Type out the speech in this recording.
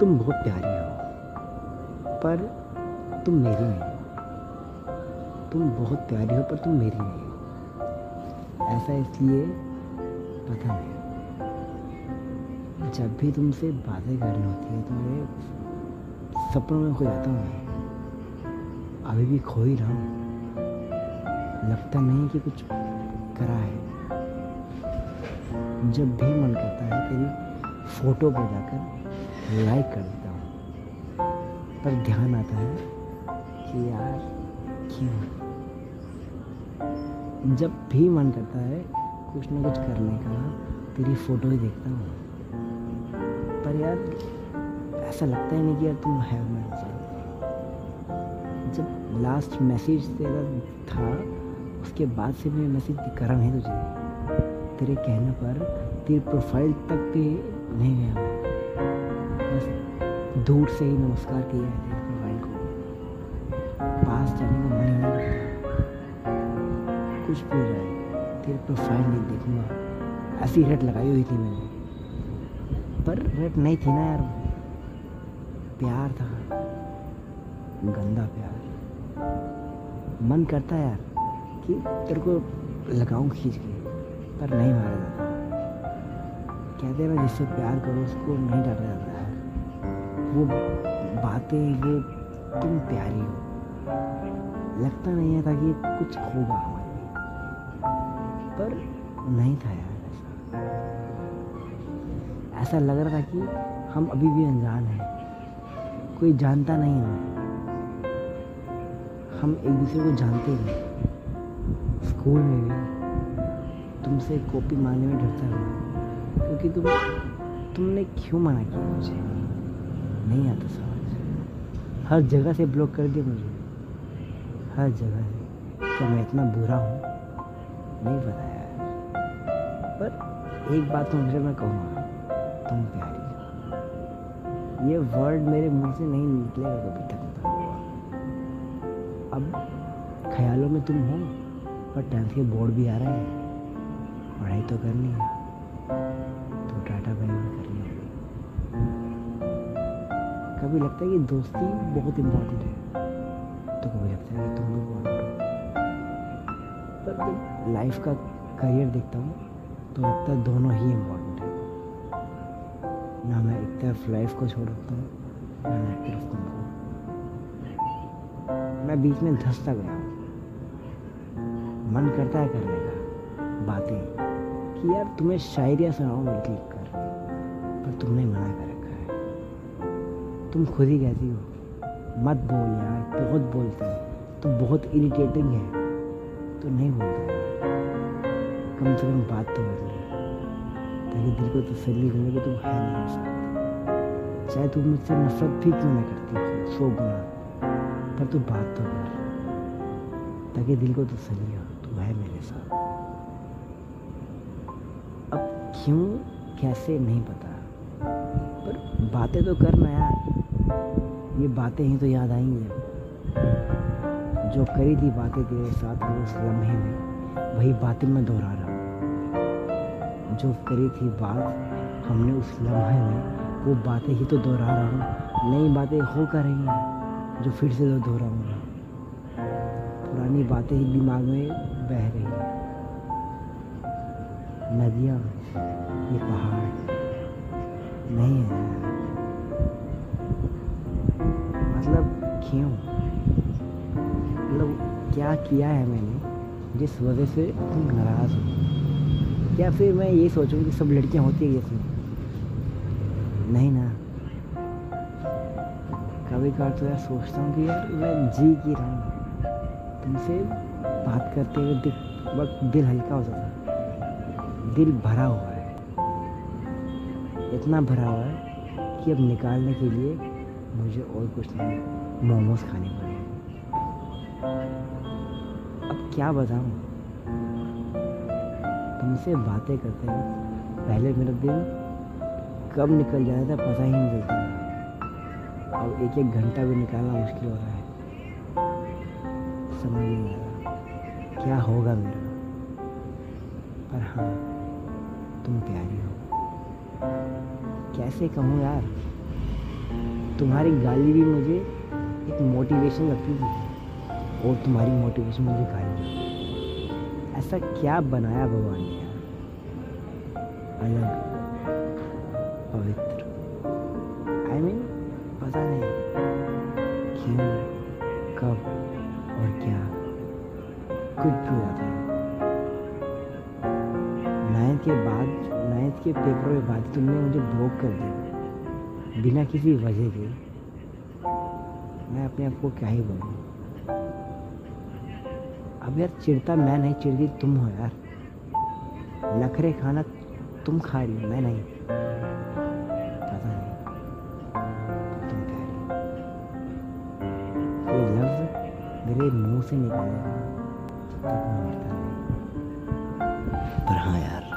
तुम बहुत प्यारी हो, पर तुम मेरी नहीं हो। तुम बहुत प्यारी हो, पर तुम मेरी नहीं हो। ऐसा इसलिए पता नहीं जब भी तुमसे बातें करनी होती है तो मेरे सपनों में खो जाता हूँ अभी भी खो ही रहा हूँ। लगता नहीं कि कुछ करा है। जब भी मन करता है तेरी फ़ोटो पर जाकर लाइक कर देता हूँ। पर ध्यान आता है कि यार, क्यों? जब भी मन करता है कुछ ना कुछ करने का, तेरी फ़ोटो ही देखता हूँ। पर यार, ऐसा लगता ही नहीं कि यार तुम है मेरे साथ। जब लास्ट मैसेज तेरा था, उसके बाद से मैं मैसेज करा नहीं तुझे। तेरे कहने पर, तेरी प्रोफ़ाइल तक भी नहीं गया। बस दूर से ही नमस्कार किया है प्रोफ़ाइल को। पास जाने का मन नहीं करता कुछ भी हो। जाए तेरी प्रोफ़ाइल नहीं देखूँगा। ऐसी रेट लगाई हुई थी मैंने। पर रेट नहीं थी ना यार। प्यार था। गंदा प्यार। मन करता यार कि तेरे को लगाऊँ खींच के, पर नहीं मारा जाता। कहते हैं ना जिससे प्यार करो, उसको नहीं डाला जाता। है वो बातें, वो तुम प्यारी हो। लगता नहीं है था कि कुछ होगा हमारे लिए। पर नहीं था यार ऐसा। ऐसा लग रहा था कि हम अभी भी अनजान हैं। कोई जानता नहीं हमें हम एक दूसरे को जानते नहीं स्कूल में भी तुमसे कॉपी मांगने में डरता हूँ। क्योंकि तुम, तुमने क्यों मना किया मुझे? नहीं आता समझ हर जगह से ब्लॉक कर दिया मुझे। हर जगह से। क्या मैं इतना बुरा हूँ? नहीं पता यार। पर एक बात तो मुझे मैं कहूँगा। तुम प्यारी ये वर्ड मेरे मुँह से नहीं निकलेगा कभी तक। अब ख्यालों में तुम हो, पर टेंथ के बोर्ड भी आ रहे हैं। पढ़ाई तो करनी है। तो टाटा बाई बाई करनी है। कभी लगता है कि दोस्ती बहुत इम्पोर्टेंट है? तो कभी लगता है कि तुम हो। पर जब लाइफ का करियर देखता हूँ तो लगता है दोनों ही इम्पोर्टेंट है। ना मैं एक तरफ़ लाइफ को छोड़ सकता हूँ, ना मैं एक तरफ़ तुमको। मैं बीच में धंसता गया मन करता है करने का, बातें। कि यार, तुम्हें शायरिया सुनाओ लिख लिख कर पर तुमने मना कर। तुम खुद ही कहती हो, मत बोल यार, बहुत बोलते हैं। तो बहुत इरिटेटिंग है तो नहीं बोलता कम से कम बात तो कर ले ताकि दिल को तसली तो कि तुम है मेरे साथ चाहे तुम मुझसे नफरत भी क्यों ना करती हो, सो गुना। पर तू बात तो कर। ताकि दिल को तसली हो, तू है मेरे साथ। अब क्यों, कैसे, नहीं पता। पर बातें तो करना यार। ये बातें ही तो याद आएँगी जब जो करी थी बातें तेरे साथ उस लम्हे में, वही बातें मैं दोहरा रहा हूँ। जो करी थी बात हमने उस लम्हे में, वो बातें ही तो दोहरा रहा हूँ। नई बातें हो कर रही हैं, जो फिर से तो दोहराऊँगा पुरानी बातें ही दिमाग में बह रही हैं। नदियाँ ये पहाड़। नहीं है मतलब क्यों? मतलब क्या किया है मैंने जिस वजह से तुम नाराज़ हो? क्या फिर मैं ये सोचूं कि सब लड़कियाँ होती है इसमें? नहीं ना। कभी कभार तो यार सोचता हूँ कि यार मैं जी की रहा हूँ। तुमसे बात करते हुए दिल, वक्त दिल हल्का हो जाता। है दिल भरा हुआ है। इतना भरा हुआ है कि अब निकालने के लिए मुझे और कुछ नहीं, मोमोज खाने पड़े अब क्या बताऊँ? तुमसे बातें करते हैं। पहले मेरा दिन कब निकल जाता था पता ही नहीं चलता अब एक एक घंटा भी निकालना मुश्किल हो रहा है। समझ नहीं आ रहा क्या होगा मेरा। पर हाँ तुम प्यारी हो। कैसे कहूँ यार? तुम्हारी गाली भी मुझे एक मोटिवेशन लगती थी और तुम्हारी मोटिवेशन मुझे गाली ऐसा क्या बनाया भगवान ने यार? अलग पवित्र। आई I मीन mean, पता नहीं क्यों कब और क्या। कुछ भी होता है। के बाद नाइन्थ के पेपर के बाद तुमने मुझे ब्रोक कर दिया बिना किसी वजह के। मैं अपने आप को क्या ही बोलूँ? अब यार चिढ़ता मैं नहीं चिड़ती तुम हो यार। नखरे खाना तुम खा रही हो, मैं नहीं। पता नहीं। तुम कह रही कोई लफ्ज मेरे मुँह से निकलेगा पर हाँ यार